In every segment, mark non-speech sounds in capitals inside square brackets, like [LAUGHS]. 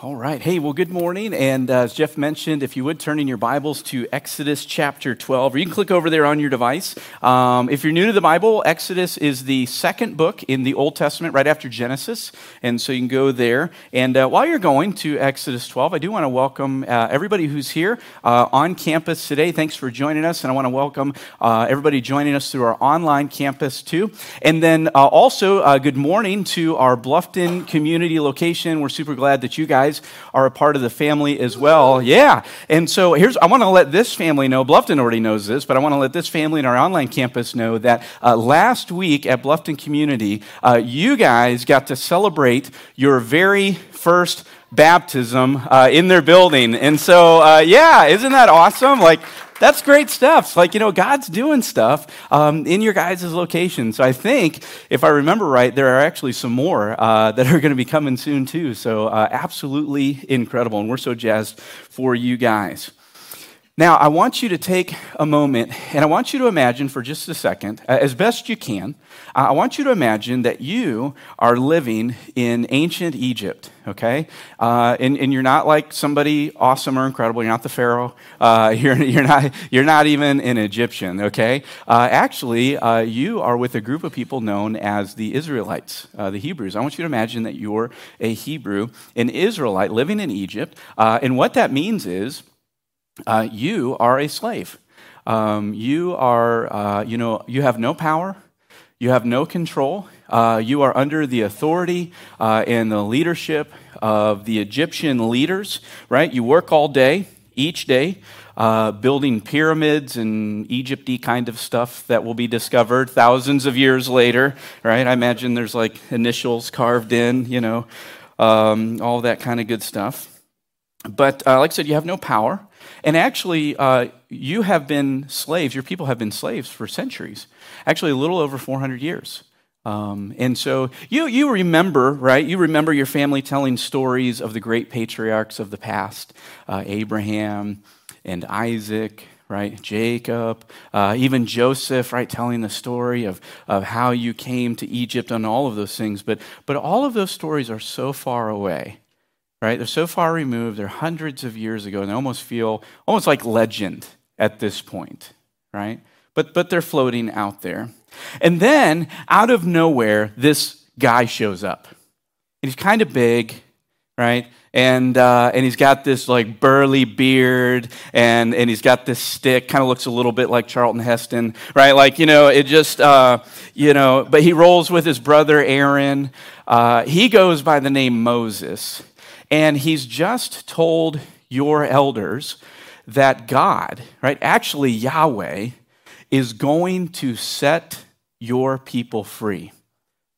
All right. Hey, well, good morning. And uh, as Jeff mentioned, if you would turn in your Bibles to Exodus chapter 12, or you can click over there on your device. Um, if you're new to the Bible, Exodus is the second book in the Old Testament, right after Genesis. And so you can go there. And uh, while you're going to Exodus 12, I do want to welcome uh, everybody who's here uh, on campus today. Thanks for joining us. And I want to welcome uh, everybody joining us through our online campus, too. And then uh, also, good morning to our Bluffton community location. We're super glad that you guys guys are a part of the family as well. Yeah. And so here's, I want to let this family know, Bluffton already knows this, but I want to let this family in our online campus know that uh, last week at Bluffton Community, uh, you guys got to celebrate your very first baptism uh, in their building. And so, uh, yeah, isn't that awesome? Like, that's great stuff. Like, you know, God's doing stuff um, in your guys' location. So I think, if I remember right, there are actually some more uh, that are going to be coming soon, too. So uh, absolutely incredible. And we're so jazzed for you guys. Now, I want you to take a moment and I want you to imagine for just a second, uh, as best you can, uh, I want you to imagine that you are living in ancient Egypt, okay? Uh, and, and, you're not like somebody awesome or incredible. You're not the Pharaoh. Uh, [LAUGHS] you're, you're, not, you're not even an Egyptian, okay? Uh, actually, uh, you are with a group of people known as the Israelites, the Hebrews. I want you to imagine that you're a Hebrew, an Israelite living in Egypt. and what that means is, uh, you are a slave. Um, you are, uh, you know, you have no power. You have no control. Uh, you are under the authority uh, and the leadership of the Egyptian leaders, right? You work all day, each day, uh, building pyramids and Egypty kind of stuff that will be discovered thousands of years later, right? I imagine there's like initials carved in, you know, um, all that kind of good stuff. But uh, like I said, you have no power. And actually, uh, you have been slaves, your people have been slaves for centuries, actually, a little over 400 years. Um, and so you, you remember, right? You remember your family telling stories of the great patriarchs of the past uh, Abraham and Isaac, right? Jacob, uh, even Joseph, right? Telling the story of, of how you came to Egypt and all of those things. But, but all of those stories are so far away right? They're so far removed, they're hundreds of years ago, and they almost feel almost like legend at this point, right? But, but they're floating out there. And then, out of nowhere, this guy shows up. And he's kind of big, right? And, uh, and he's got this like burly beard and, and he's got this stick, kind of looks a little bit like Charlton Heston, right? Like, you know, it just, uh, you know, but he rolls with his brother Aaron. Uh, he goes by the name Moses. And he's just told your elders that God, right, actually Yahweh, is going to set your people free.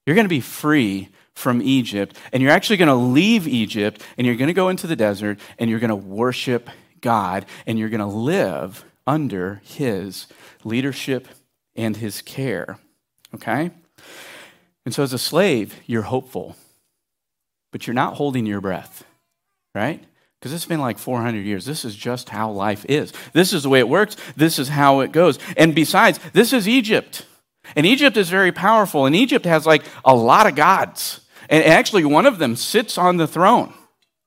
You're going to be free from Egypt, and you're actually going to leave Egypt, and you're going to go into the desert, and you're going to worship God, and you're going to live under his leadership and his care. Okay? And so, as a slave, you're hopeful but you're not holding your breath, right? Because it's been like 400 years. This is just how life is. This is the way it works. This is how it goes. And besides, this is Egypt. And Egypt is very powerful. And Egypt has like a lot of gods. And actually, one of them sits on the throne.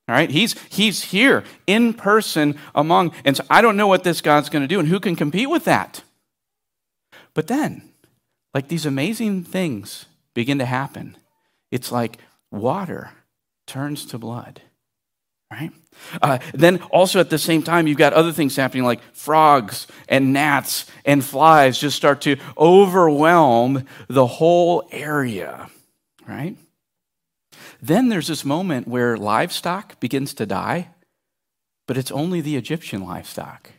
All right, he's, he's here in person among, and so I don't know what this God's going to do and who can compete with that. But then, like these amazing things begin to happen. It's like water turns to blood, right? Uh, then also at the same time, you've got other things happening like frogs and gnats and flies just start to overwhelm the whole area, right? Then there's this moment where livestock begins to die, but it's only the Egyptian livestock.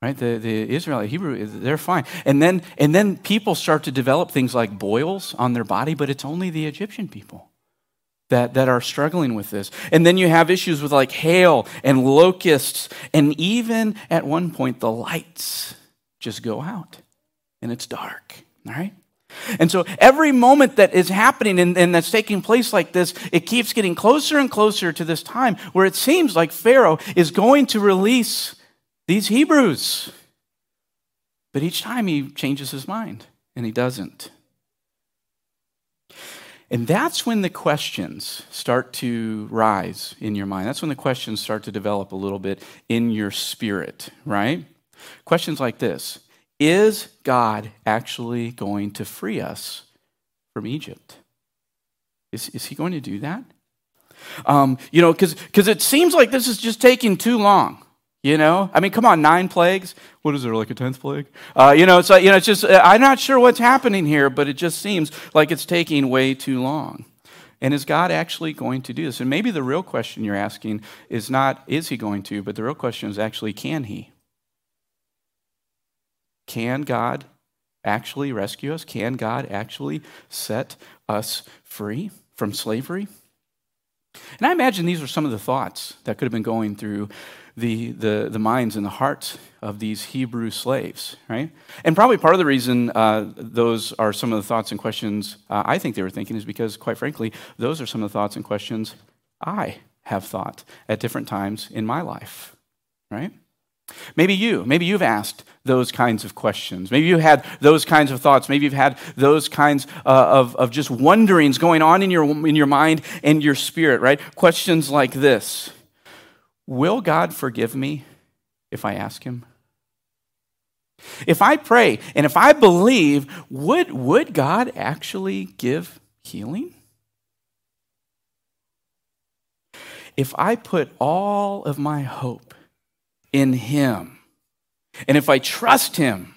Right? The, the Israelite, Hebrew, they're fine. And then, and then people start to develop things like boils on their body, but it's only the Egyptian people that, that are struggling with this. And then you have issues with like hail and locusts, and even at one point, the lights just go out and it's dark, all right? And so every moment that is happening and, and, that's taking place like this, it keeps getting closer and closer to this time where it seems like Pharaoh is going to release these Hebrews. But each time he changes his mind and he doesn't. And that's when the questions start to rise in your mind. That's when the questions start to develop a little bit in your spirit, right? Questions like this Is God actually going to free us from Egypt? Is, is he going to do that? Um, you know, because it seems like this is just taking too long. You know, I mean, come on, nine plagues. What is there, like a tenth plague? Uh, you know, it's like, you know, it's just, uh, I'm not sure what's happening here, but it just seems like it's taking way too long. And is God actually going to do this? And maybe the real question you're asking is not, is he going to, but the real question is actually, can he? Can God actually rescue us? Can God actually set us free from slavery? And I imagine these are some of the thoughts that could have been going through the, the, the minds and the hearts of these Hebrew slaves, right? And probably part of the reason uh, those are some of the thoughts and questions uh, I think they were thinking is because, quite frankly, those are some of the thoughts and questions I have thought at different times in my life, right? Maybe you, maybe you've asked those kinds of questions. Maybe you had those kinds of thoughts. Maybe you've had those kinds uh, of, of just wonderings going on in your, in your mind and your spirit, right? Questions like this Will God forgive me if I ask Him? If I pray and if I believe, would, would God actually give healing? If I put all of my hope in Him, and if I trust Him,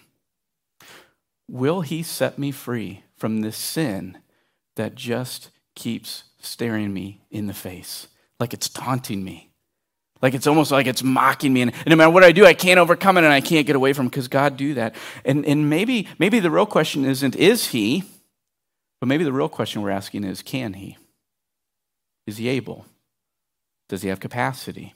will He set me free from this sin that just keeps staring me in the face, like it's taunting me? Like it's almost like it's mocking me. And, no matter what I do, I can't overcome it and I can't get away from it because God do that. And, and maybe, maybe the real question isn't, is he? But maybe the real question we're asking is, can he? Is he able? Does he have capacity?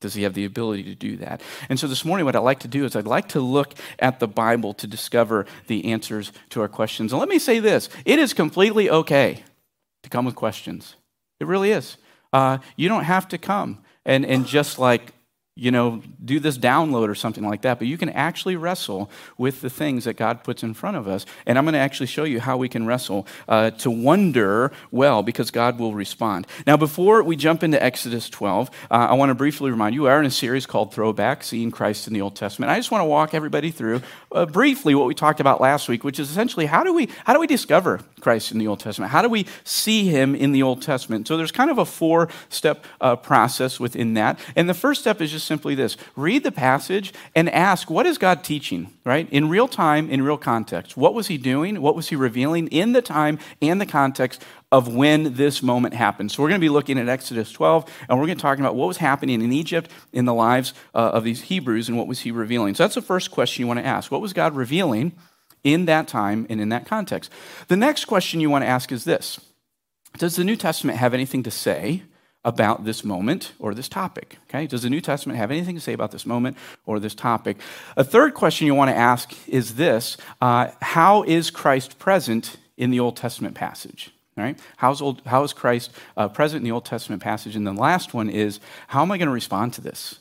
Does he have the ability to do that? And so this morning, what I'd like to do is I'd like to look at the Bible to discover the answers to our questions. And let me say this it is completely okay to come with questions. It really is. Uh, you don't have to come and, and just like you know, do this download or something like that, but you can actually wrestle with the things that God puts in front of us. And I'm going to actually show you how we can wrestle uh, to wonder well, because God will respond. Now, before we jump into Exodus 12, uh, I want to briefly remind you we are in a series called Throwback Seeing Christ in the Old Testament. I just want to walk everybody through uh, briefly what we talked about last week, which is essentially how do we, how do we discover Christ in the Old Testament? How do we see him in the Old Testament? So there's kind of a four step uh, process within that. And the first step is just simply this read the passage and ask, what is God teaching, right? In real time, in real context. What was he doing? What was he revealing in the time and the context of when this moment happened. So we're going to be looking at Exodus 12, and we're going to talk about what was happening in Egypt in the lives uh, of these Hebrews and what was he revealing. So that's the first question you want to ask. What was God revealing in that time and in that context? The next question you want to ask is this Does the New Testament have anything to say about this moment or this topic. Okay? Does the New Testament have anything to say about this moment or this topic? A third question you want to ask is this uh, How is Christ present in the Old Testament passage? All right? How's old, how is Christ uh, present in the Old Testament passage? And the last one is How am I going to respond to this?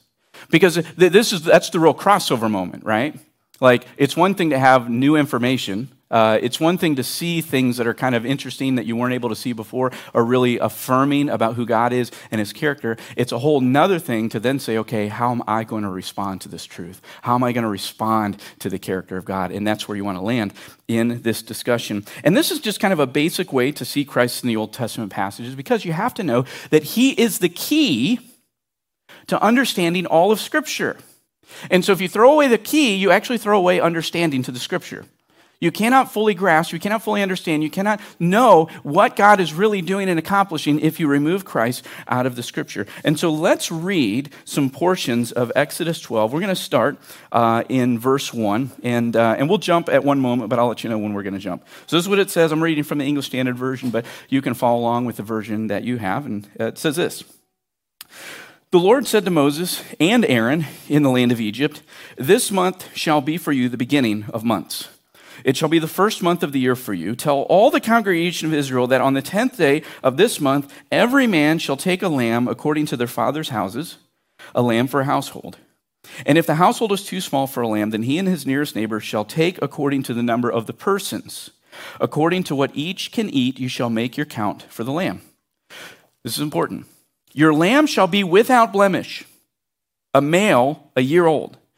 Because this is, that's the real crossover moment, right? Like, it's one thing to have new information uh, it's one thing to see things that are kind of interesting that you weren't able to see before or really affirming about who God is and his character. It's a whole nother thing to then say, okay, how am I going to respond to this truth? How am I going to respond to the character of God? And that's where you want to land in this discussion. And this is just kind of a basic way to see Christ in the Old Testament passages because you have to know that he is the key to understanding all of Scripture. And so if you throw away the key, you actually throw away understanding to the Scripture. You cannot fully grasp, you cannot fully understand, you cannot know what God is really doing and accomplishing if you remove Christ out of the scripture. And so let's read some portions of Exodus 12. We're going to start uh, in verse 1, and, uh, and we'll jump at one moment, but I'll let you know when we're going to jump. So this is what it says. I'm reading from the English Standard Version, but you can follow along with the version that you have. And it says this. The Lord said to Moses and Aaron in the land of Egypt, This month shall be for you the beginning of months. It shall be the first month of the year for you. Tell all the congregation of Israel that on the tenth day of this month, every man shall take a lamb according to their father's houses, a lamb for a household. And if the household is too small for a lamb, then he and his nearest neighbor shall take according to the number of the persons. According to what each can eat, you shall make your count for the lamb. This is important. Your lamb shall be without blemish, a male, a year old.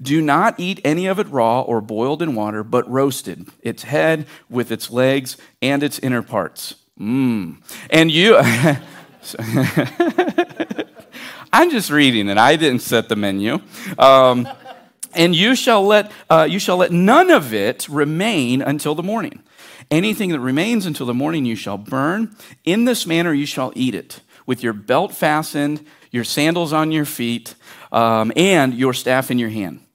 Do not eat any of it raw or boiled in water, but roasted, its head with its legs and its inner parts. Mmm. And you. [LAUGHS] I'm just reading it. I didn't set the menu. Um, and you shall let uh, you shall let none of it remain until the morning. Anything that remains until the morning you shall burn. In this manner you shall eat it, with your belt fastened, your sandals on your feet, um, and your staff in your hand.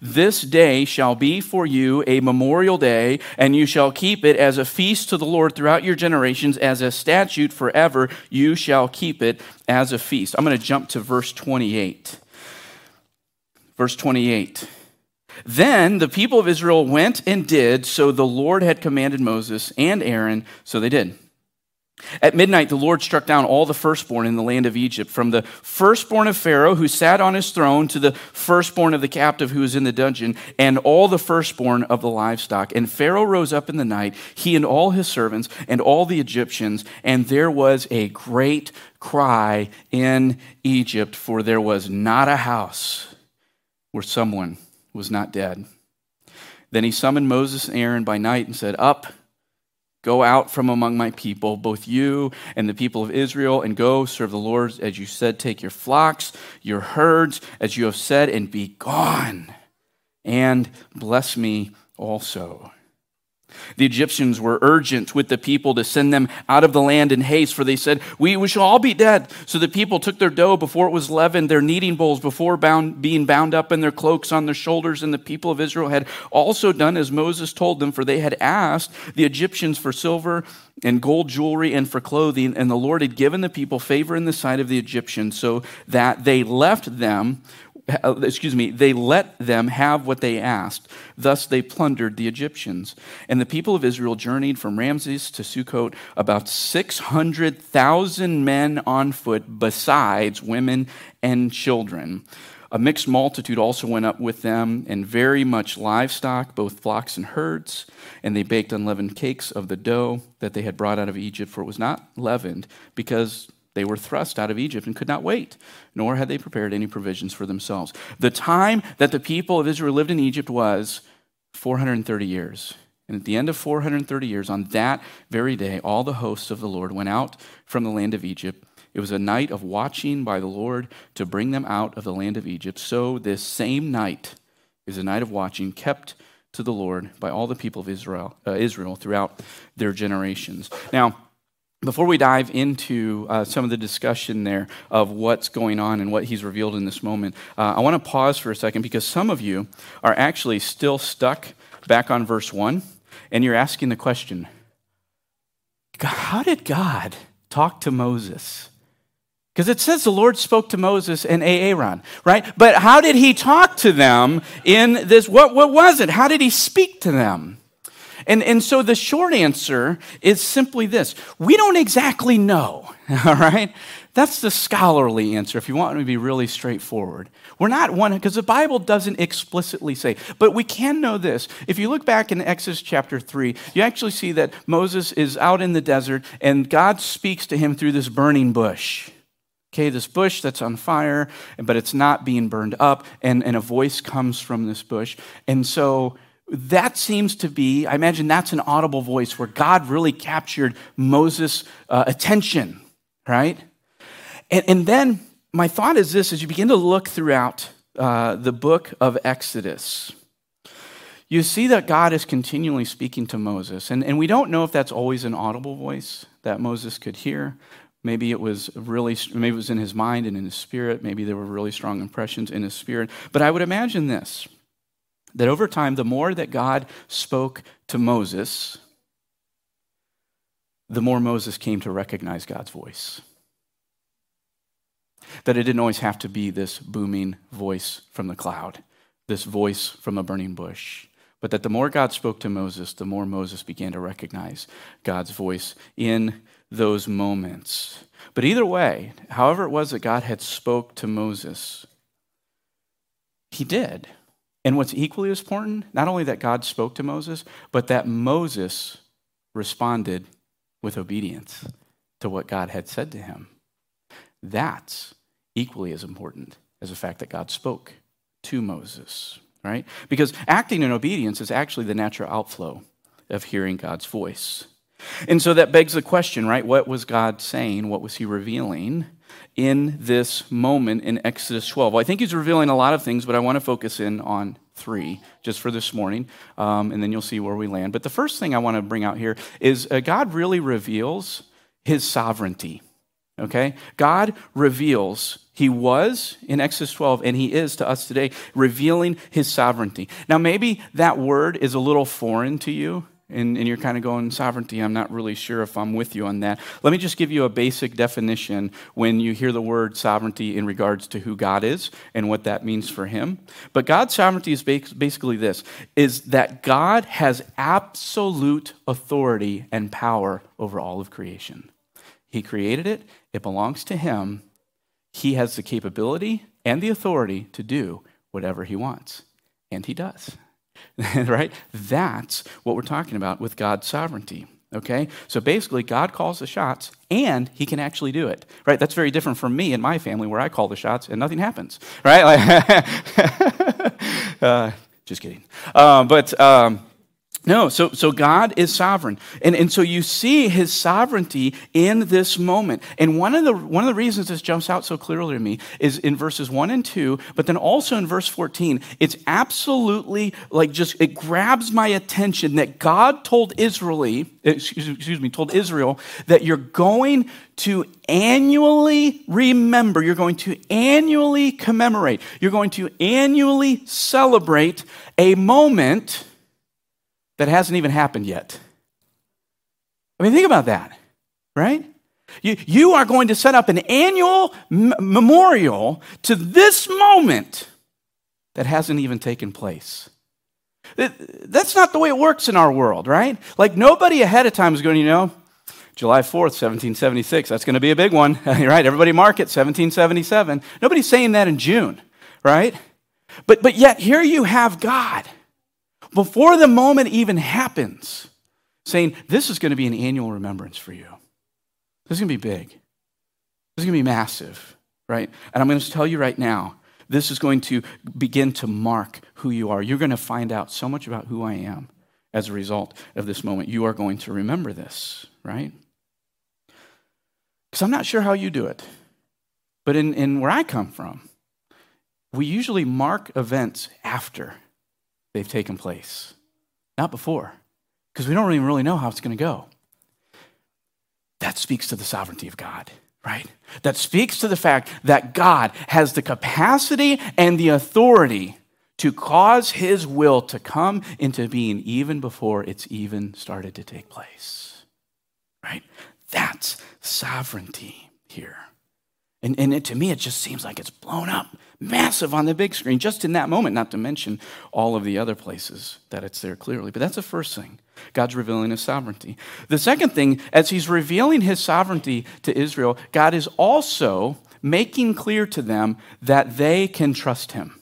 This day shall be for you a memorial day, and you shall keep it as a feast to the Lord throughout your generations, as a statute forever. You shall keep it as a feast. I'm going to jump to verse 28. Verse 28. Then the people of Israel went and did so the Lord had commanded Moses and Aaron, so they did. At midnight, the Lord struck down all the firstborn in the land of Egypt, from the firstborn of Pharaoh who sat on his throne to the firstborn of the captive who was in the dungeon, and all the firstborn of the livestock. And Pharaoh rose up in the night, he and all his servants, and all the Egyptians, and there was a great cry in Egypt, for there was not a house where someone was not dead. Then he summoned Moses and Aaron by night and said, Up, go out from among my people, both you and the people of Israel, and go serve the Lord as you said. Take your flocks, your herds, as you have said, and be gone, and bless me also. The Egyptians were urgent with the people to send them out of the land in haste, for they said, we, we shall all be dead. So the people took their dough before it was leavened, their kneading bowls before bound, being bound up, and their cloaks on their shoulders. And the people of Israel had also done as Moses told them, for they had asked the Egyptians for silver and gold jewelry and for clothing. And the Lord had given the people favor in the sight of the Egyptians, so that they left them [LAUGHS] excuse me, they let them have what they asked. Thus they plundered the Egyptians. And the people of Israel journeyed from Ramses to Sukkot, about 600,000 men on foot, besides women and children. A mixed multitude also went up with them, and very much livestock, both flocks and herds. And they baked unleavened cakes of the dough that they had brought out of Egypt, for it was not leavened, because they were thrust out of Egypt and could not wait, nor had they prepared any provisions for themselves. The time that the people of Israel lived in Egypt was 430 years. And at the end of 430 years, on that very day, all the hosts of the Lord went out from the land of Egypt. It was a night of watching by the Lord to bring them out of the land of Egypt. So this same night is a night of watching kept to the Lord by all the people of Israel, uh, Israel throughout their generations. Now, before we dive into uh, some of the discussion there of what's going on and what he's revealed in this moment, uh, I want to pause for a second because some of you are actually still stuck back on verse 1 and you're asking the question how did God talk to Moses? Because it says the Lord spoke to Moses and Aaron, right? But how did he talk to them in this? What, what was it? How did he speak to them? And, and so the short answer is simply this we don't exactly know, [LAUGHS] all right? That's the scholarly answer if you want to be really straightforward. We're not one, because the Bible doesn't explicitly say, but we can know this. If you look back in Exodus chapter 3, you actually see that Moses is out in the desert and God speaks to him through this burning bush. Okay, this bush that's on fire, but it's not being burned up, and, and a voice comes from this bush. And so that seems to be, I imagine that's an audible voice where God really captured Moses' uh, attention, right? And, and, then my thought is this as you begin to look throughout uh, the book of Exodus, you see that God is continually speaking to Moses. And, and we don't know if that's always an audible voice that Moses could hear. Maybe it was really, maybe it was in his mind and in his spirit. Maybe there were really strong impressions in his spirit. But I would imagine this that over time, the more that God spoke to Moses, the more Moses came to recognize God's voice. That it didn't always have to be this booming voice from the cloud, this voice from a burning bush, but that the more God spoke to Moses, the more Moses began to recognize God's voice in those moments. But either way, however it was that God had spoke to Moses, he did. And what's equally as important, not only that God spoke to Moses, but that Moses responded with obedience to what God had said to him. That's equally as important as the fact that God spoke to Moses, right? Because acting in obedience is actually the natural outflow of hearing God's voice. And so that begs the question, right? What was God saying? What was he revealing in this moment in Exodus 12? Well, I think he's revealing a lot of things, but I want to focus in on three just for this morning, um, and then you'll see where we land. But the first thing I want to bring out here is uh, God really reveals his sovereignty. Okay? God reveals, He was in Exodus 12, and He is to us today, revealing His sovereignty. Now, maybe that word is a little foreign to you and, and you're kind of going, sovereignty, I'm not really sure if I'm with you on that. Let me just give you a basic definition when you hear the word sovereignty in regards to who God is and what that means for him. But God's sovereignty is basically this is that God has absolute authority and power over all of creation. He created it, it belongs to him. He has the capability and the authority to do whatever he wants, and he does. [LAUGHS] right? That's what we're talking about with God's sovereignty. Okay? So basically, God calls the shots and he can actually do it. Right? That's very different from me and my family where I call the shots and nothing happens. Right? Like, [LAUGHS] uh, just kidding. Uh, but. Um, no, so, so God is sovereign. And, and so you see his sovereignty in this moment. And one of, the, one of the reasons this jumps out so clearly to me is in verses 1 and 2, but then also in verse 14. It's absolutely like just, it grabs my attention that God told Israel, excuse, excuse me, told Israel that you're going to annually remember, you're going to annually commemorate, you're going to annually celebrate a moment that hasn't even happened yet. I mean, think about that, right? You, you are going to set up an annual m- memorial to this moment that hasn't even taken place. That's not the way it works in our world, right? Like nobody ahead of time is going, you know, July 4th, 1776, that's going to be a big one, [LAUGHS] right? Everybody mark it, 1777. Nobody's saying that in June, right? But, but yet here you have God before the moment even happens, saying, This is going to be an annual remembrance for you. This is going to be big. This is going to be massive, right? And I'm going to tell you right now, this is going to begin to mark who you are. You're going to find out so much about who I am as a result of this moment. You are going to remember this, right? Because I'm not sure how you do it, but in, in where I come from, we usually mark events after they've taken place, not before, because we don't even really know how it's going to go. That speaks to the sovereignty of God, right? That speaks to the fact that God has the capacity and the authority to cause his will to come into being even before it's even started to take place, right? That's sovereignty here. And, and it, to me, it just seems like it's blown up massive on the big screen, just in that moment, not to mention all of the other places that it's there clearly. But that's the first thing. God's revealing his sovereignty. The second thing, as he's revealing his sovereignty to Israel, God is also making clear to them that they can trust him.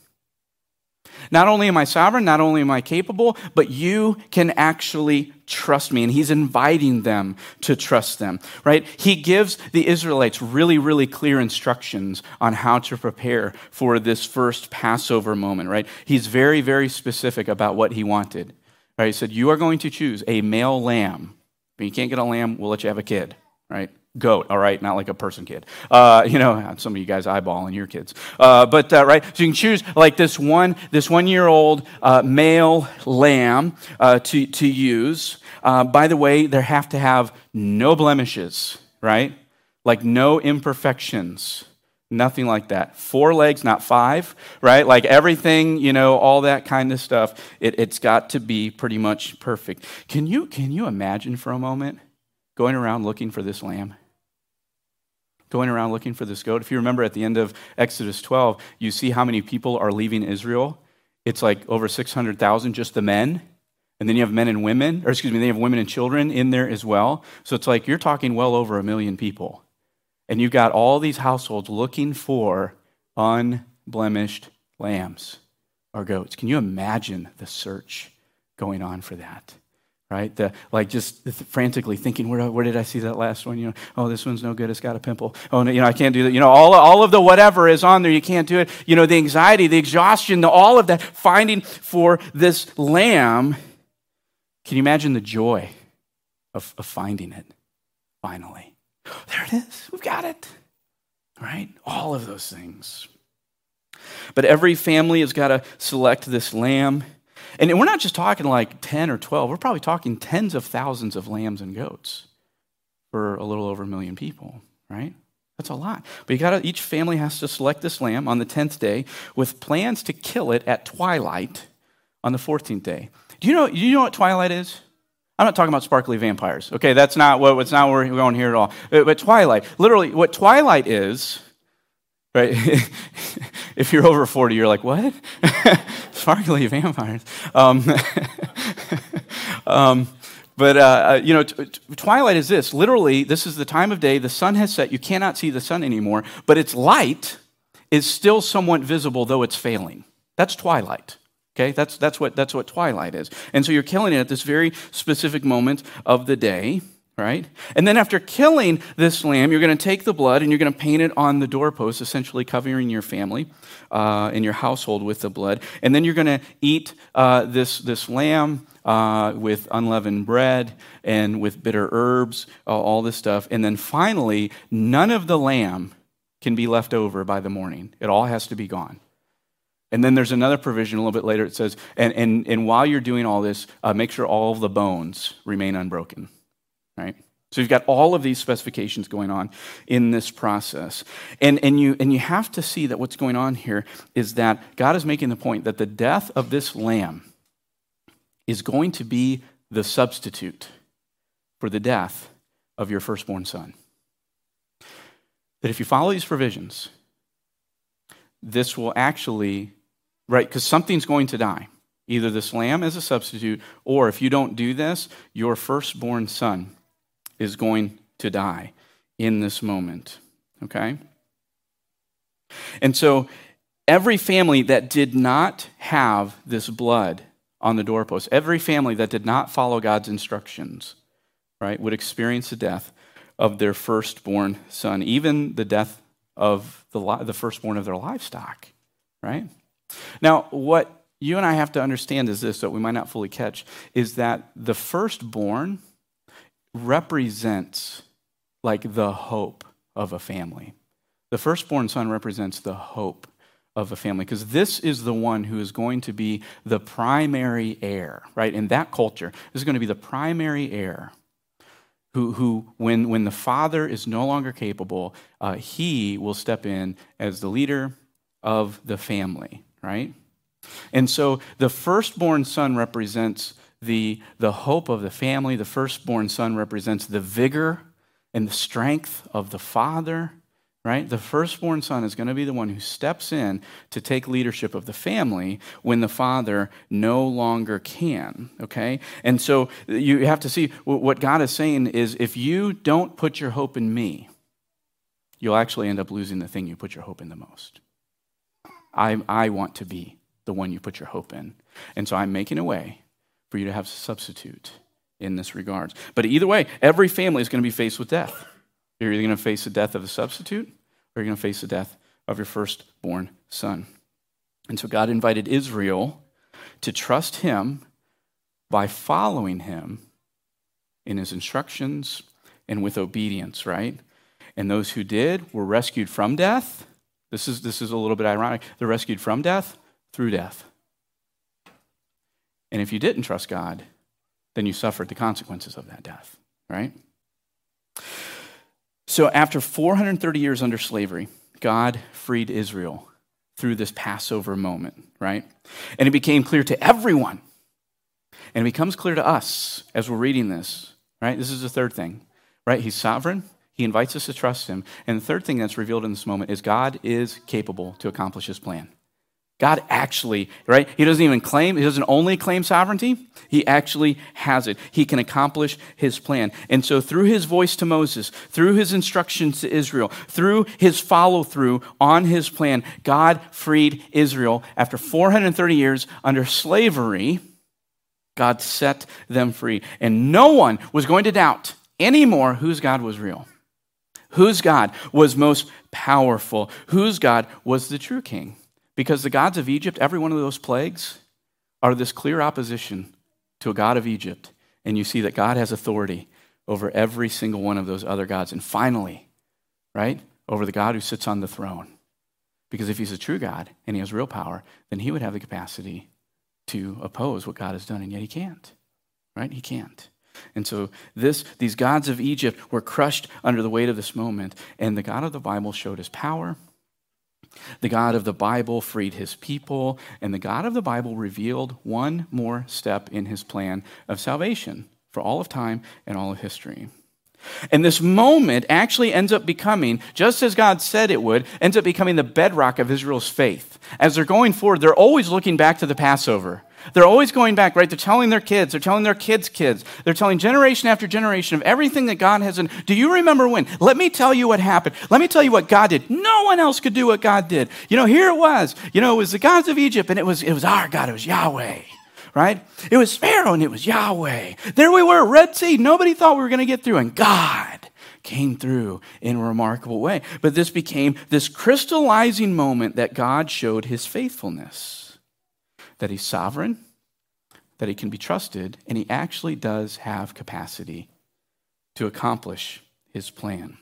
Not only am I sovereign, not only am I capable, but you can actually trust me. And he's inviting them to trust them, right? He gives the Israelites really, really clear instructions on how to prepare for this first Passover moment, right? He's very, very specific about what he wanted. Right? He said, You are going to choose a male lamb. But you can't get a lamb, we'll let you have a kid, right? Goat, all right, not like a person kid. Uh, you know, [LAUGHS] some of you guys eyeballing your kids, uh, but uh, right. So you can choose like this one, this one year old uh, male lamb uh, to to use. Uh, by the way, they have to have no blemishes, right? Like no imperfections. Nothing like that. Four legs, not five, right? Like everything, you know, all that kind of stuff. It, it's got to be pretty much perfect. Can you can you imagine for a moment going around looking for this lamb? Going around looking for this goat. If you remember at the end of Exodus 12, you see how many people are leaving Israel. It's like over 600,000, just the men. And then you have men and women, or excuse me, they have women and children in there as well. So it's like you're talking well over a million people. And you've got all these households looking for unblemished lambs or goats. Can you imagine the search going on for that? Right? The, like just frantically thinking, where, where did I see that last one? You know, oh, this one's no good. It's got a pimple. Oh, no, you know, I can't do that. You know, all, all of the whatever is on there. You can't do it. You know, the anxiety, the exhaustion, the, all of that, finding for this lamb. Can you imagine the joy of, of finding it finally? There it is. We've got it. Right? All of those things. But every family has got to select this lamb. And we're not just talking like 10 or 12, we're probably talking tens of thousands of lambs and goats for a little over a million people, right? That's a lot. But you gotta, each family has to select this lamb on the 10th day with plans to kill it at twilight on the 14th day. Do you know, do you know what twilight is? I'm not talking about sparkly vampires. Okay, that's not what, what's not where we're going here at all. Uh, but twilight, literally, what twilight is Right? [LAUGHS] if you're over 40, you're like, what? [LAUGHS] Sparkly vampires. Um, [LAUGHS] um, but, uh, uh, you know, t- t- twilight is this. Literally, this is the time of day, the sun has set, you cannot see the sun anymore, but its light is still somewhat visible, though it's failing. That's twilight. Okay, that's, that's, what, that's what twilight is. And so you're killing it at this very specific moment of the day right? And then after killing this lamb, you're going to take the blood and you're going to paint it on the doorpost, essentially covering your family uh, and your household with the blood. And then you're going to eat uh, this, this lamb uh, with unleavened bread and with bitter herbs, all this stuff. And then finally, none of the lamb can be left over by the morning, it all has to be gone. And then there's another provision a little bit later. It says, and, and, and while you're doing all this, uh, make sure all the bones remain unbroken right? So you've got all of these specifications going on in this process. And, and, you, and you have to see that what's going on here is that God is making the point that the death of this lamb is going to be the substitute for the death of your firstborn son. That if you follow these provisions, this will actually, right, because something's going to die. Either this lamb as a substitute, or if you don't do this, your firstborn son is going to die in this moment. Okay? And so every family that did not have this blood on the doorpost, every family that did not follow God's instructions, right, would experience the death of their firstborn son, even the death of the, the firstborn of their livestock, right? Now, what you and I have to understand is this that we might not fully catch is that the firstborn represents like the hope of a family. The firstborn son represents the hope of a family because this is the one who is going to be the primary heir, right? In that culture, this is going to be the primary heir. Who, who when, when the father is no longer capable, uh, he will step in as the leader of the family, right? And so the firstborn son represents the, the hope of the family. The firstborn son represents the vigor and the strength of the father, right? The firstborn son is going to be the one who steps in to take leadership of the family when the father no longer can, okay? And so you have to see what God is saying is if you don't put your hope in me, you'll actually end up losing the thing you put your hope in the most. I, I want to be the one you put your hope in. And so I'm making a way for you to have a substitute in this regards. But either way, every family is going to be faced with death. You're either going to face the death of a substitute or you're going to face the death of your firstborn son. And so God invited Israel to trust him by following him in his instructions and with obedience, right? And those who did were rescued from death. This is, this is a little bit ironic. They're rescued from death through death. And if you didn't trust God, then you suffered the consequences of that death, right? So after 430 years under slavery, God freed Israel through this Passover moment, right? And it became clear to everyone. And it becomes clear to us as we're reading this, right? This is the third thing, right? He's sovereign. He invites us to trust him. And the third thing that's revealed in this moment is God is capable to accomplish his plan. God actually, right? He doesn't even claim, he doesn't only claim sovereignty, he actually has it. He can accomplish his plan. And so, through his voice to Moses, through his instructions to Israel, through his follow through on his plan, God freed Israel after 430 years under slavery. God set them free. And no one was going to doubt anymore whose God was real, whose God was most powerful, whose God was the true king. Because the gods of Egypt, every one of those plagues, are this clear opposition to a God of Egypt. And you see that God has authority over every single one of those other gods. And finally, right, over the God who sits on the throne. Because if he's a true God and he has real power, then he would have the capacity to oppose what God has done, and yet he can't. Right? He can't. And so this, these gods of Egypt were crushed under the weight of this moment, and the God of the Bible showed his power the God of the Bible freed his people, and the God of the Bible revealed one more step in his plan of salvation for all of time and all of history. And this moment actually ends up becoming, just as God said it would, ends up becoming the bedrock of Israel's faith. As they're going forward, they're always looking back to the Passover. They're always going back, right? They're telling their kids, they're telling their kids' kids, they're telling generation after generation of everything that God has done. Do you remember when? Let me tell you what happened. Let me tell you what God did. No one else could do what God did. You know, here it was. You know, it was the gods of Egypt, and it was it was our God, it was Yahweh. Right? It was Pharaoh and it was Yahweh. There we were, Red Sea. Nobody thought we were going to get through, and God came through in a remarkable way. But this became this crystallizing moment that God showed his faithfulness that he's sovereign, that he can be trusted, and he actually does have capacity to accomplish his plan.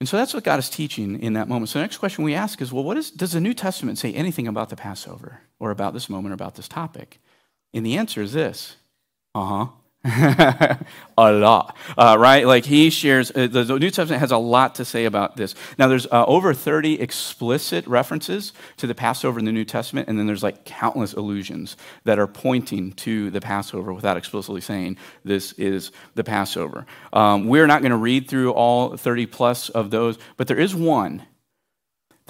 And so that's what God is teaching in that moment. So the next question we ask is well, what is, does the New Testament say anything about the Passover or about this moment or about this topic? And the answer is this uh huh. [LAUGHS] a lot, uh, right? Like he shares, uh, the, New Testament has a lot to say about this. Now, there's uh, over 30 explicit references to the Passover in the New Testament, and then there's like countless allusions that are pointing to the Passover without explicitly saying this is the Passover. Um, we're not going to read through all 30 plus of those, but there is one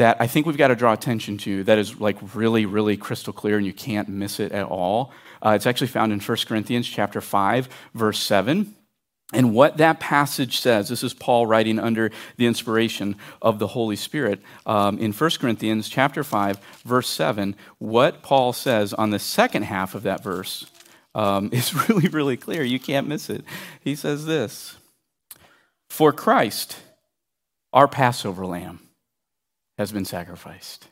that I think we've got to draw attention to that is like really, really crystal clear, and you can't miss it at all. Uh, it's actually found in 1 Corinthians chapter 5, verse 7. And what that passage says, this is Paul writing under the inspiration of the Holy Spirit. Um, in 1 Corinthians chapter 5, verse 7, what Paul says on the second half of that verse um, [LAUGHS] is really, really clear. You can't miss it. He says this For Christ, our Passover lamb, has been sacrificed.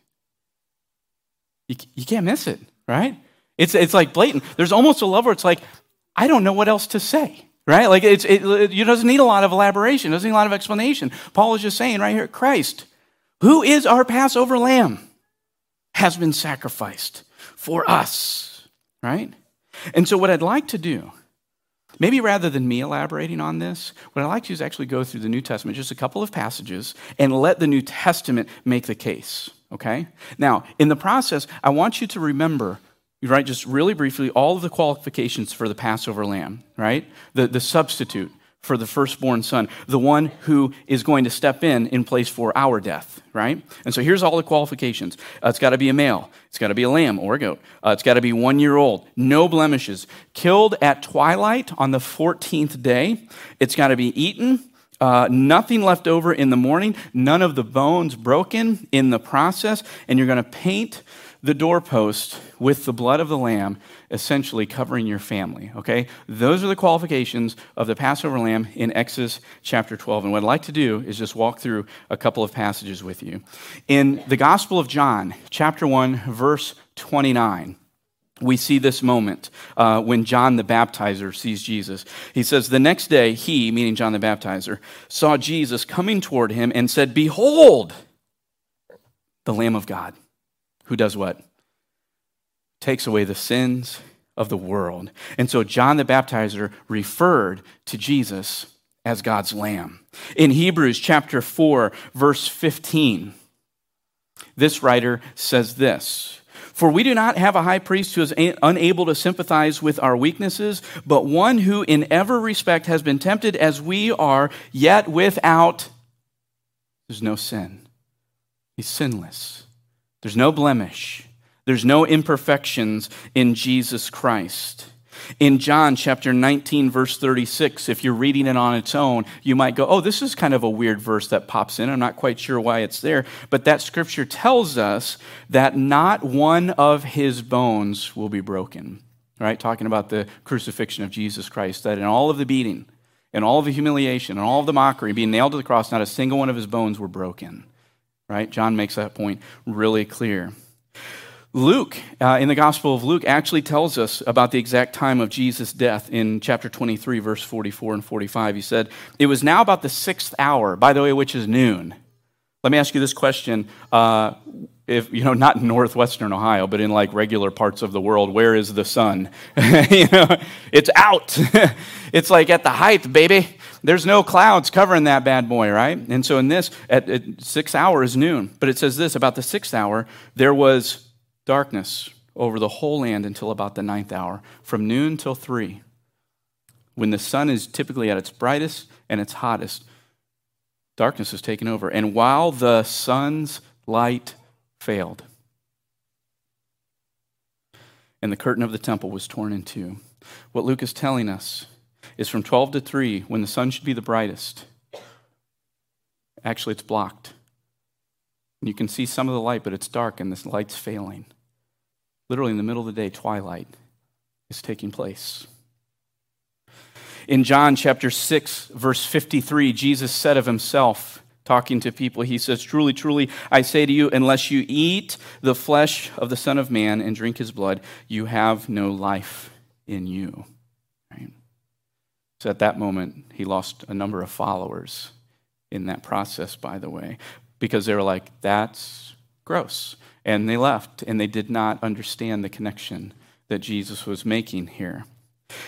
You, you can't miss it, right? It's, it's like blatant. There's almost a level where it's like, I don't know what else to say, right? Like it's, it, it doesn't need a lot of elaboration, doesn't need a lot of explanation. Paul is just saying right here, Christ, who is our Passover lamb, has been sacrificed for us, right? And so what I'd like to do, maybe rather than me elaborating on this, what I'd like to do is actually go through the New Testament, just a couple of passages, and let the New Testament make the case, okay? Now, in the process, I want you to remember right? Just really briefly, all of the qualifications for the Passover lamb, right? The, the substitute for the firstborn son, the one who is going to step in in place for our death, right? And so here's all the qualifications uh, it's got to be a male, it's got to be a lamb or a goat, uh, it's got to be one year old, no blemishes, killed at twilight on the 14th day, it's got to be eaten Uh, nothing left over in the morning, none of the bones broken in the process, and you're going to paint the doorpost with the blood of the lamb, essentially covering your family. Okay? Those are the qualifications of the Passover lamb in Exodus chapter 12. And what I'd like to do is just walk through a couple of passages with you. In the Gospel of John, chapter 1, verse 29, we see this moment uh, when John the Baptizer sees Jesus. He says, The next day, he, meaning John the Baptizer, saw Jesus coming toward him and said, Behold, the Lamb of God, who does what? Takes away the sins of the world. And so John the Baptizer referred to Jesus as God's Lamb. In Hebrews chapter 4, verse 15, this writer says this. For we do not have a high priest who is unable to sympathize with our weaknesses, but one who in every respect has been tempted as we are, yet without there's no sin. He's sinless. There's no blemish. There's no imperfections in Jesus Christ. In John chapter 19, verse 36, if you're reading it on its own, you might go, oh, this is kind of a weird verse that pops in. I'm not quite sure why it's there. But that scripture tells us that not one of his bones will be broken. Right? Talking about the crucifixion of Jesus Christ, that in all of the beating, in all of the humiliation, and all of the mockery, being nailed to the cross, not a single one of his bones were broken. Right? John makes that point really clear. Luke, uh, in the Gospel of Luke, actually tells us about the exact time of Jesus' death in chapter 23, verse 44 and 45. He said, It was now about the sixth hour, by the way, which is noon. Let me ask you this question. Uh, if, you know, not in northwestern Ohio, but in like regular parts of the world, where is the sun? [LAUGHS] you know, it's out. [LAUGHS] it's like at the height, baby. There's no clouds covering that bad boy, right? And so in this, at, at six hours noon, but it says this about the sixth hour, there was darkness over the whole land until about the ninth hour, from noon till three, when the sun is typically at its brightest and its hottest. Darkness is taken over. And while the sun's light failed, and the curtain of the temple was torn in two, what Luke is telling us is from 12 to 3, when the sun should be the brightest, actually it's blocked. You can see some of the light, but it's dark and this light's failing literally in the middle of the day, twilight is taking place. In John chapter 6, verse 53, Jesus said of himself, talking to people, he says, Truly, truly, I say to you, unless you eat the flesh of the Son of Man and drink his blood, you have no life in you. Right? So at that moment, he lost a number of followers in that process, by the way, because they were like, That's gross. And they left, and they did not understand the connection that Jesus was making here.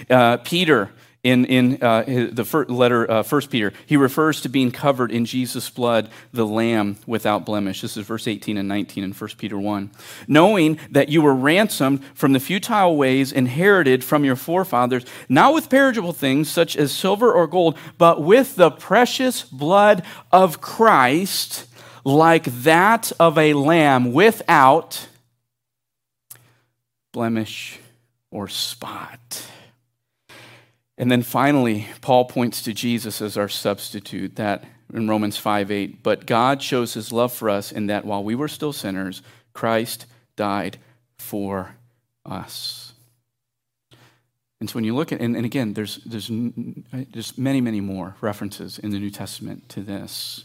Uh, Peter, in, in uh, the first letter, uh, 1 Peter, he refers to being covered in Jesus' blood, the Lamb without blemish. This is verse 18 and 19 in 1 Peter 1. Knowing that you were ransomed from the futile ways inherited from your forefathers, not with perishable things such as silver or gold, but with the precious blood of Christ like that of a lamb without blemish or spot. And then finally, Paul points to Jesus as our substitute, that in Romans 5 8. But God shows his love for us in that while we were still sinners, Christ died for us. And so when you look at, and, and again, there's, there's, there's many, many more references in the New Testament to this.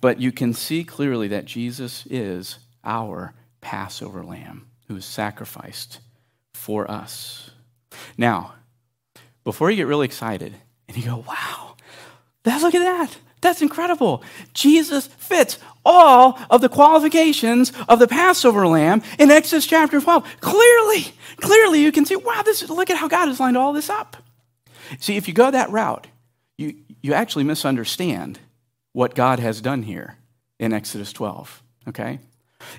But you can see clearly that Jesus is our Passover lamb who is sacrificed for us. Now, before you get really excited and you go, wow, that, look at that. That's incredible. Jesus fits all of the qualifications of the Passover lamb in Exodus chapter 12. Clearly, clearly you can see, wow, this, is, look at how God has lined all this up. See, if you go that route, you, you actually misunderstand what God has done here in Exodus 12. Okay?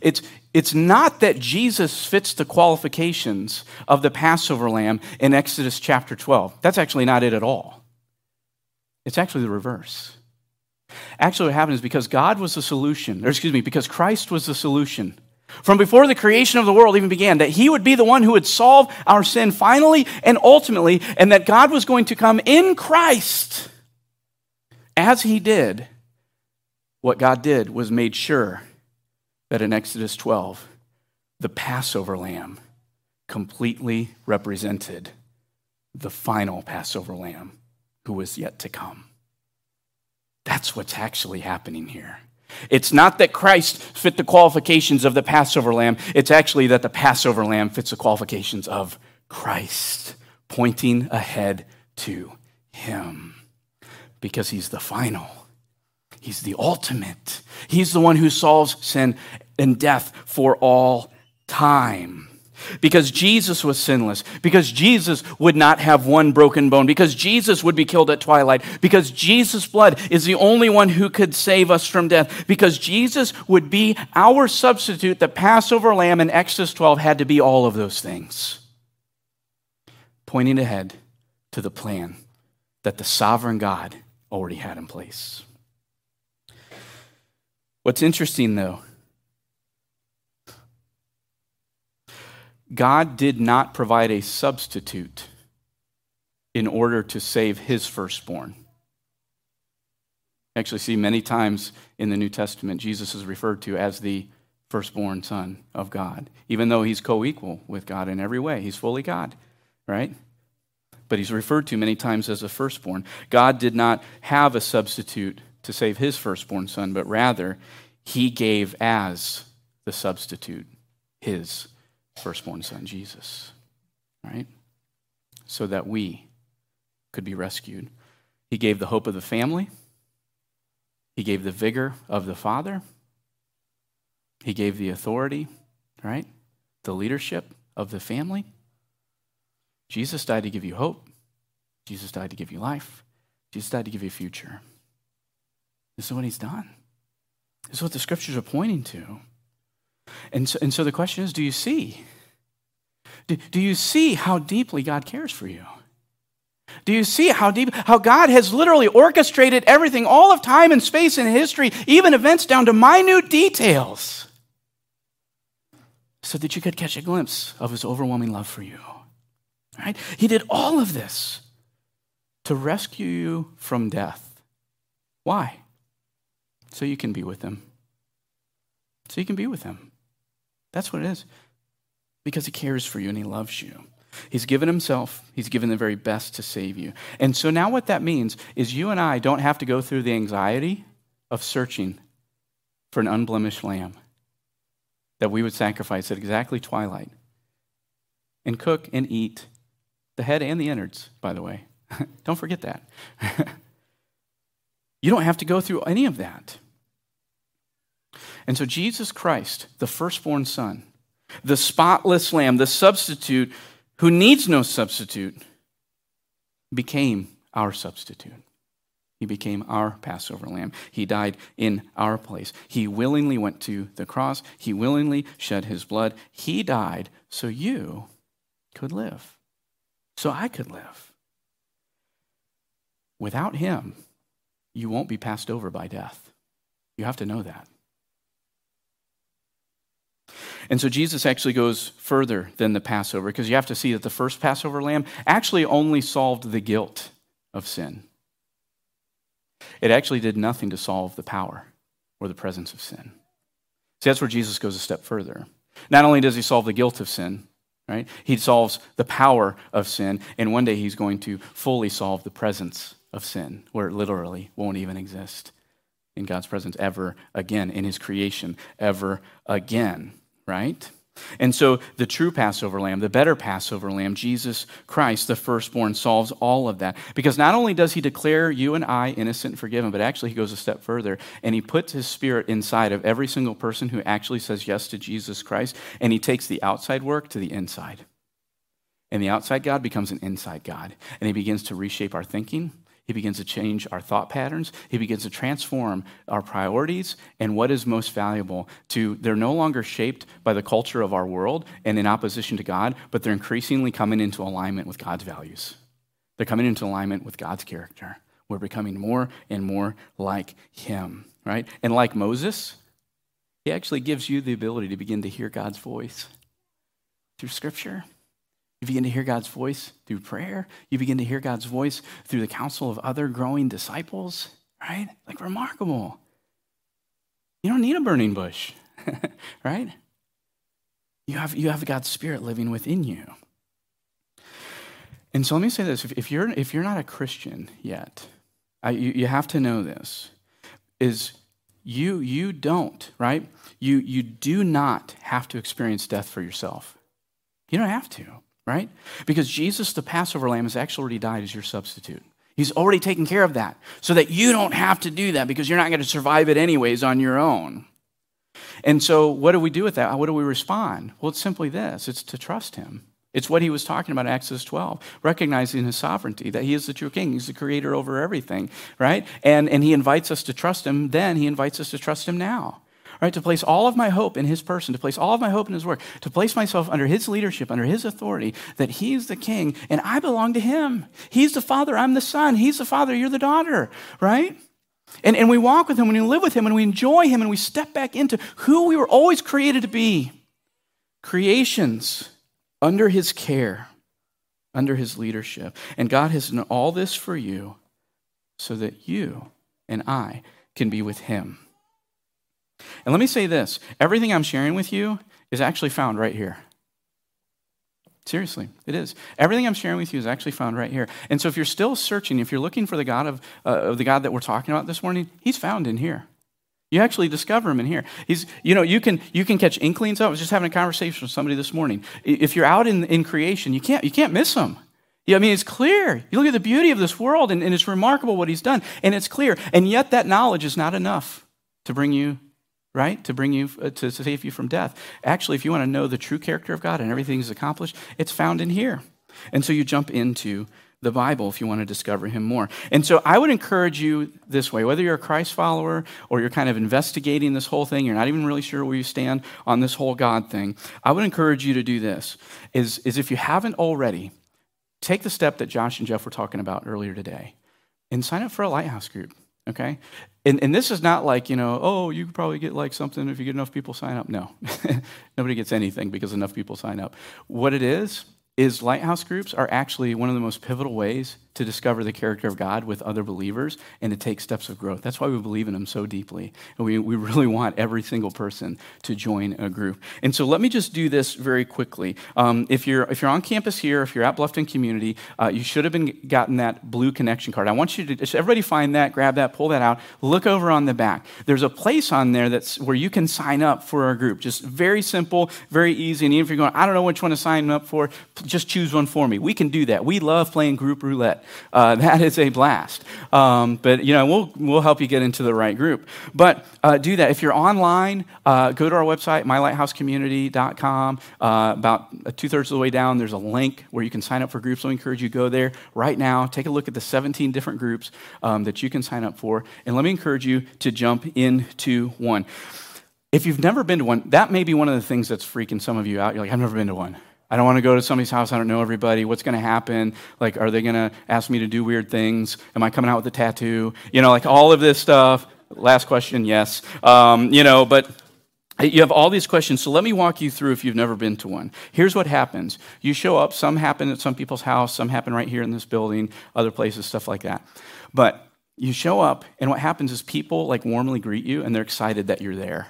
It's, it's not that Jesus fits the qualifications of the Passover lamb in Exodus chapter 12. That's actually not it at all. It's actually the reverse. Actually, what happened is because God was the solution, or excuse me, because Christ was the solution. From before the creation of the world even began, that he would be the one who would solve our sin finally and ultimately, and that God was going to come in Christ as he did, what God did was made sure that in Exodus 12, the Passover lamb completely represented the final Passover lamb who was yet to come. That's what's actually happening here. It's not that Christ fit the qualifications of the Passover lamb, it's actually that the Passover lamb fits the qualifications of Christ, pointing ahead to him because he's the final. He's the ultimate. He's the one who solves sin and death for all time because Jesus was sinless, because Jesus would not have one broken bone, because Jesus would be killed at twilight, because Jesus' blood is the only one who could save us from death, because Jesus would be our substitute, the Passover lamb in Exodus 12 had to be all of those things. Pointing ahead to the plan that the sovereign God already had in place. What's interesting, though, God did not provide a substitute in order to save his firstborn. Actually, see many times in the New Testament, Jesus is referred to as the firstborn son of God, even though he's co equal with God in every way. He's fully God, right? But he's referred to many times as a firstborn. God did not have a substitute to save his firstborn son, but rather he gave as the substitute his firstborn son, Jesus, right? So that we could be rescued. He gave the hope of the family, He gave the vigor of the father, He gave the authority, right? The leadership of the family. Jesus died to give you hope. Jesus died to give you life. Jesus died to give you a future. This is what he's done. This is what the scriptures are pointing to. And so, and so the question is do you see? Do, do you see how deeply God cares for you? Do you see how deep, how God has literally orchestrated everything, all of time and space and history, even events down to minute details, so that you could catch a glimpse of his overwhelming love for you? Right? He did all of this to rescue you from death. Why? So you can be with him. So you can be with him. That's what it is. Because he cares for you and he loves you. He's given himself, he's given the very best to save you. And so now what that means is you and I don't have to go through the anxiety of searching for an unblemished lamb that we would sacrifice at exactly twilight and cook and eat the head and the innards, by the way. [LAUGHS] don't forget that. [LAUGHS] you don't have to go through any of that. And so, Jesus Christ, the firstborn Son, the spotless lamb, the substitute who needs no substitute, became our substitute. He became our Passover lamb. He died in our place. He willingly went to the cross. He willingly shed his blood. He died so you could live, so I could live. Without him, you won't be passed over by death. You have to know that. And so Jesus actually goes further than the Passover because you have to see that the first Passover lamb actually only solved the guilt of sin. It actually did nothing to solve the power or the presence of sin. See, that's where Jesus goes a step further. Not only does he solve the guilt of sin, right? He solves the power of sin, and one day he's going to fully solve the presence of sin, where it literally won't even exist in God's presence ever again, in his creation ever again right? And so the true Passover lamb, the better Passover lamb, Jesus Christ, the firstborn, solves all of that. Because not only does he declare you and I innocent and forgiven, but actually he goes a step further and he puts his spirit inside of every single person who actually says yes to Jesus Christ, and he takes the outside work to the inside. And the outside God becomes an inside God, and he begins to reshape our thinking he begins to change our thought patterns. He begins to transform our priorities and what is most valuable to they're no longer shaped by the culture of our world and in opposition to God, but they're increasingly coming into alignment with God's values. They're coming into alignment with God's character. We're becoming more and more like him, right? And like Moses, he actually gives you the ability to begin to hear God's voice through scripture. You begin to hear God's voice through prayer. You begin to hear God's voice through the counsel of other growing disciples, right? Like remarkable. You don't need a burning bush, [LAUGHS] right? You have, you have God's Spirit living within you. And so let me say this if, if you're, if you're not a Christian yet, I, you, you have to know this is you, you don't, right? You, you do not have to experience death for yourself. You don't have to, right? Because Jesus, the Passover lamb, has actually already died as your substitute. He's already taken care of that so that you don't have to do that because you're not going to survive it anyways on your own. And so, what do we do with that? What do we respond? Well, it's simply this it's to trust Him. It's what he was talking about in Exodus 12, recognizing his sovereignty, that he is the true king. He's the creator over everything, right? And, and he invites us to trust him. Then he invites us to trust him now, right? To place all of my hope in his person, to place all of my hope in his work, to place myself under his leadership, under his authority, that he's the king and I belong to him. He's the father, I'm the son. He's the father, you're the daughter, right? And, and we walk with him and we live with him and we enjoy him and we step back into who we were always created to be creations under his care, under his leadership. And God has done all this for you so that you and I can be with him. And let me say this everything I'm sharing with you is actually found right here. Seriously, it is. Everything I'm sharing with you is actually found right here. And so if you're still searching, if you're looking for the God of, uh, of the God that we're talking about this morning, he's found in here. You actually discover him in here. He's, you know, you can, you can catch inklings of. I was just having a conversation with somebody this morning. If you're out in, in creation, you can't, you can't miss him. Yeah, I mean, it's clear. You look at the beauty of this world, and, and it's remarkable what he's done, and it's clear. And yet, that knowledge is not enough to bring you, right? To bring you, uh, to save you from death. Actually, if you want to know the true character of God and everything he's accomplished, it's found in here. And so you jump into the Bible if you want to discover him more. And so I would encourage you this way whether you're a Christ follower or you're kind of investigating this whole thing, you're not even really sure where you stand on this whole God thing, I would encourage you to do this is, is if you haven't already, take the step that Josh and Jeff were talking about earlier today and sign up for a lighthouse group. Okay? And, and this is not like, you know, oh, you could probably get like something if you get enough people sign up. No, [LAUGHS] nobody gets anything because enough people sign up. What it is, is lighthouse groups are actually one of the most pivotal ways to discover the character of God with other believers and to take steps of growth. That's why we believe in them so deeply. And we, we really want every single person to join a group. And so let me just do this very quickly. Um, if, you're, if you're on campus here, if you're at Bluffton Community, uh, you should have been gotten that blue connection card. I want you to, everybody find that, grab that, pull that out, look over on the back. There's a place on there that's where you can sign up for our group. Just very simple, very easy. And even if you're going, I don't know which one to sign up for, just choose one for me. We can do that. We love playing group roulette. Uh, [LAUGHS] that is a blast. Um, but, you know, we'll, we'll help you get into the right group. But uh, do that. If you're online, uh, go to our website, mylighthousecommunity.com. Uh, about two thirds of the way down, there's a link where you can sign up for groups. So I encourage you go there right now. Take a look at the 17 different groups um, that you can sign up for. And let me encourage you to jump into one. If you've never been to one, that may be one of the things that's freaking some of you out. You're like, I've never been to one. I don't want to go to somebody's house. I don't know everybody. What's going to happen? Like, are they going to ask me to do weird things? Am I coming out with a tattoo? You know, like all of this stuff. Last question, yes. Um, you know, but you have all these questions. So let me walk you through if you've never been to one. Here's what happens you show up, some happen at some people's house, some happen right here in this building, other places, stuff like that. But you show up, and what happens is people like warmly greet you, and they're excited that you're there.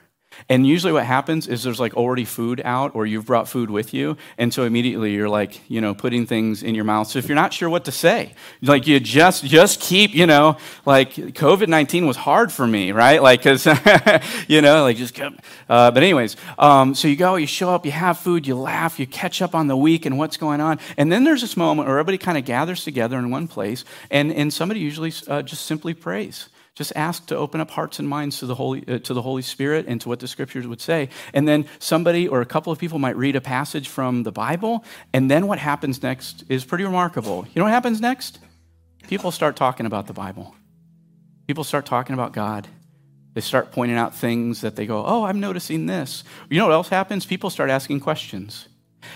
And usually what happens is there's like already food out or you've brought food with you. And so immediately you're like, you know, putting things in your mouth. So if you're not sure what to say, like you just, just keep, you know, like COVID-19 was hard for me, right? Like, cause, [LAUGHS] you know, like just kept, uh, but anyways, um, so you go, you show up, you have food, you laugh, you catch up on the week and what's going on. And then there's this moment where everybody kind of gathers together in one place and, and somebody usually uh, just simply prays. Just ask to open up hearts and minds to the, Holy, uh, to the Holy Spirit and to what the scriptures would say. And then somebody or a couple of people might read a passage from the Bible. And then what happens next is pretty remarkable. You know what happens next? People start talking about the Bible. People start talking about God. They start pointing out things that they go, oh, I'm noticing this. You know what else happens? People start asking questions.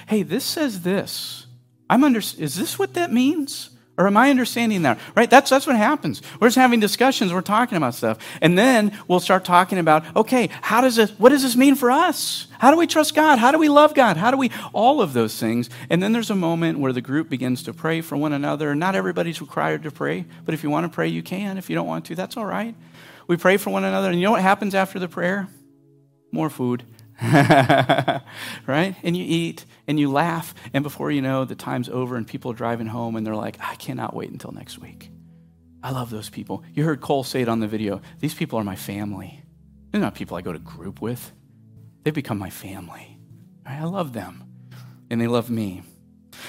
Hey, this says this. I'm under, is this what that means? Or am I understanding that? Right? That's, that's what happens. We're just having discussions, we're talking about stuff. And then we'll start talking about, okay, how does this, what does this mean for us? How do we trust God? How do we love God? How do we, all of those things. And then there's a moment where the group begins to pray for one another. Not everybody's required to pray, but if you want to pray, you can. If you don't want to, that's all right. We pray for one another. And you know what happens after the prayer? More food. [LAUGHS] right? And you eat and you laugh, and before you know, the time's over and people are driving home and they're like, I cannot wait until next week. I love those people. You heard Cole say it on the video. These people are my family. They're not people I go to group with. They've become my family. Right? I love them, and they love me.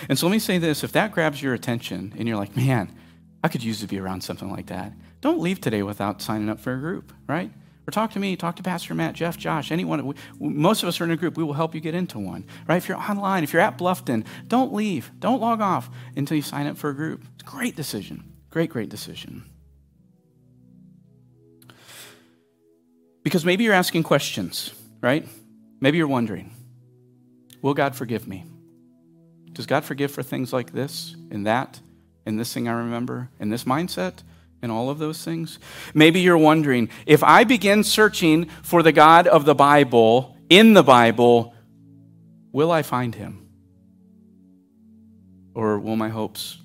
And so let me say this if that grabs your attention and you're like, man, I could use to be around something like that, don't leave today without signing up for a group, right? Or talk to me, talk to Pastor Matt, Jeff, Josh, anyone. Most of us are in a group. We will help you get into one, right? If you're online, if you're at Bluffton, don't leave. Don't log off until you sign up for a group. It's a great decision. Great, great decision. Because maybe you're asking questions, right? Maybe you're wondering, will God forgive me? Does God forgive for things like this and that and this thing I remember and this mindset? And all of those things? Maybe you're wondering if I begin searching for the God of the Bible in the Bible, will I find him? Or will my hopes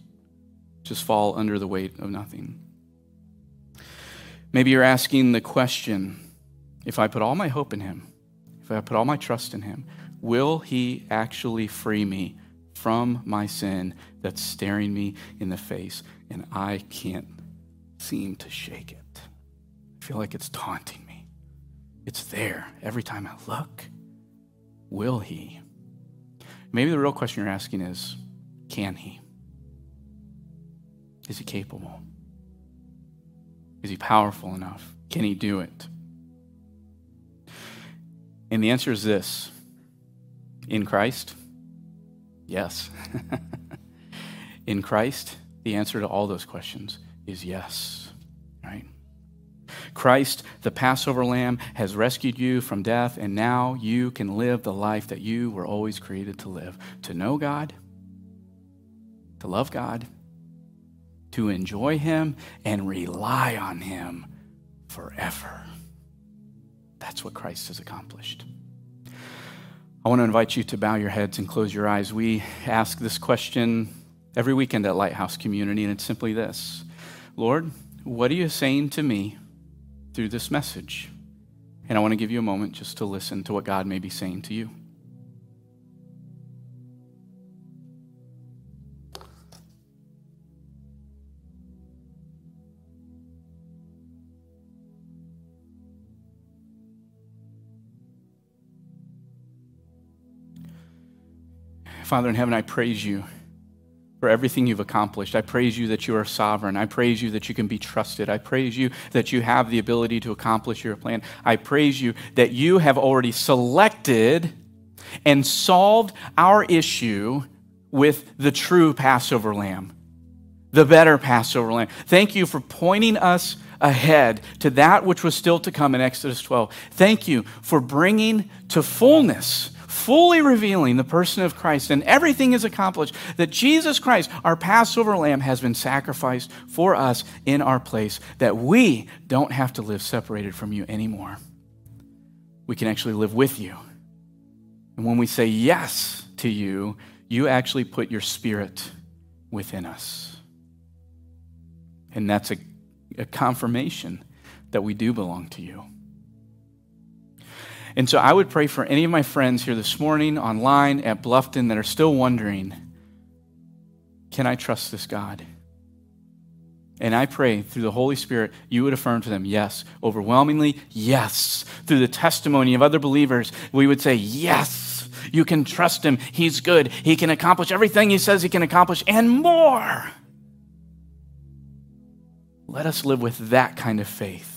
just fall under the weight of nothing? Maybe you're asking the question if I put all my hope in him, if I put all my trust in him, will he actually free me from my sin that's staring me in the face and I can't seem to shake it. I feel like it's taunting me. It's there every time I look. Will he? Maybe the real question you're asking is can he? Is he capable? Is he powerful enough? Can he do it? And the answer is this in Christ, yes. [LAUGHS] in Christ, the answer to all those questions is yes, right? Christ, the Passover lamb, has rescued you from death, and now you can live the life that you were always created to live to know God, to love God, to enjoy Him, and rely on Him forever. That's what Christ has accomplished. I want to invite you to bow your heads and close your eyes. We ask this question every weekend at Lighthouse Community, and it's simply this Lord, what are you saying to me through this message? And I want to give you a moment just to listen to what God may be saying to you. Father in heaven, I praise you for everything you've accomplished. I praise you that you are sovereign. I praise you that you can be trusted. I praise you that you have the ability to accomplish your plan. I praise you that you have already selected and solved our issue with the true Passover lamb, the better Passover lamb. Thank you for pointing us ahead to that which was still to come in Exodus 12. Thank you for bringing to fullness fully revealing the person of Christ, and everything is accomplished. That Jesus Christ, our Passover lamb, has been sacrificed for us in our place, that we don't have to live separated from you anymore. We can actually live with you. And when we say yes to you, you actually put your spirit within us. And that's a, a confirmation that we do belong to you. And so I would pray for any of my friends here this morning, online, at Bluffton, that are still wondering can I trust this God? And I pray through the Holy Spirit, you would affirm to them, yes. Overwhelmingly, yes. Through the testimony of other believers, we would say, yes. You can trust him. He's good. He can accomplish everything he says he can accomplish and more. Let us live with that kind of faith.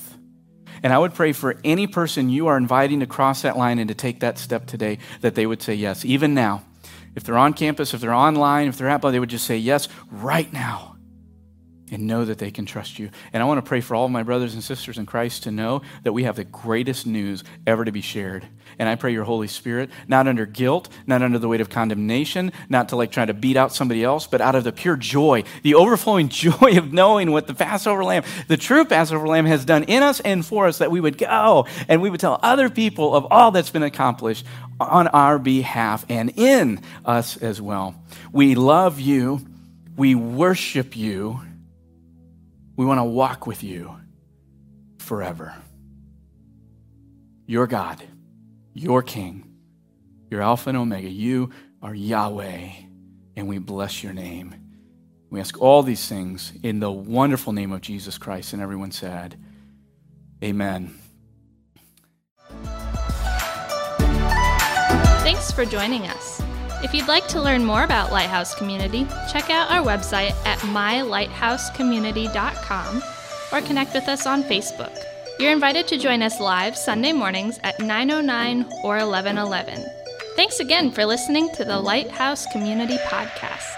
And I would pray for any person you are inviting to cross that line and to take that step today that they would say yes, even now. If they're on campus, if they're online, if they're at, they would just say yes right now. And know that they can trust you. And I want to pray for all of my brothers and sisters in Christ to know that we have the greatest news ever to be shared. And I pray your Holy Spirit, not under guilt, not under the weight of condemnation, not to like try to beat out somebody else, but out of the pure joy, the overflowing [LAUGHS] joy of knowing what the Passover lamb, the true Passover lamb has done in us and for us, that we would go and we would tell other people of all that's been accomplished on our behalf and in us as well. We love you. We worship you. We want to walk with you forever. Your God, your King, your Alpha and Omega. You are Yahweh, and we bless your name. We ask all these things in the wonderful name of Jesus Christ. And everyone said, Amen. Thanks for joining us. If you'd like to learn more about Lighthouse Community, check out our website at mylighthousecommunity.com or connect with us on Facebook. You're invited to join us live Sunday mornings at 9:09 or 11:11. Thanks again for listening to the Lighthouse Community Podcast.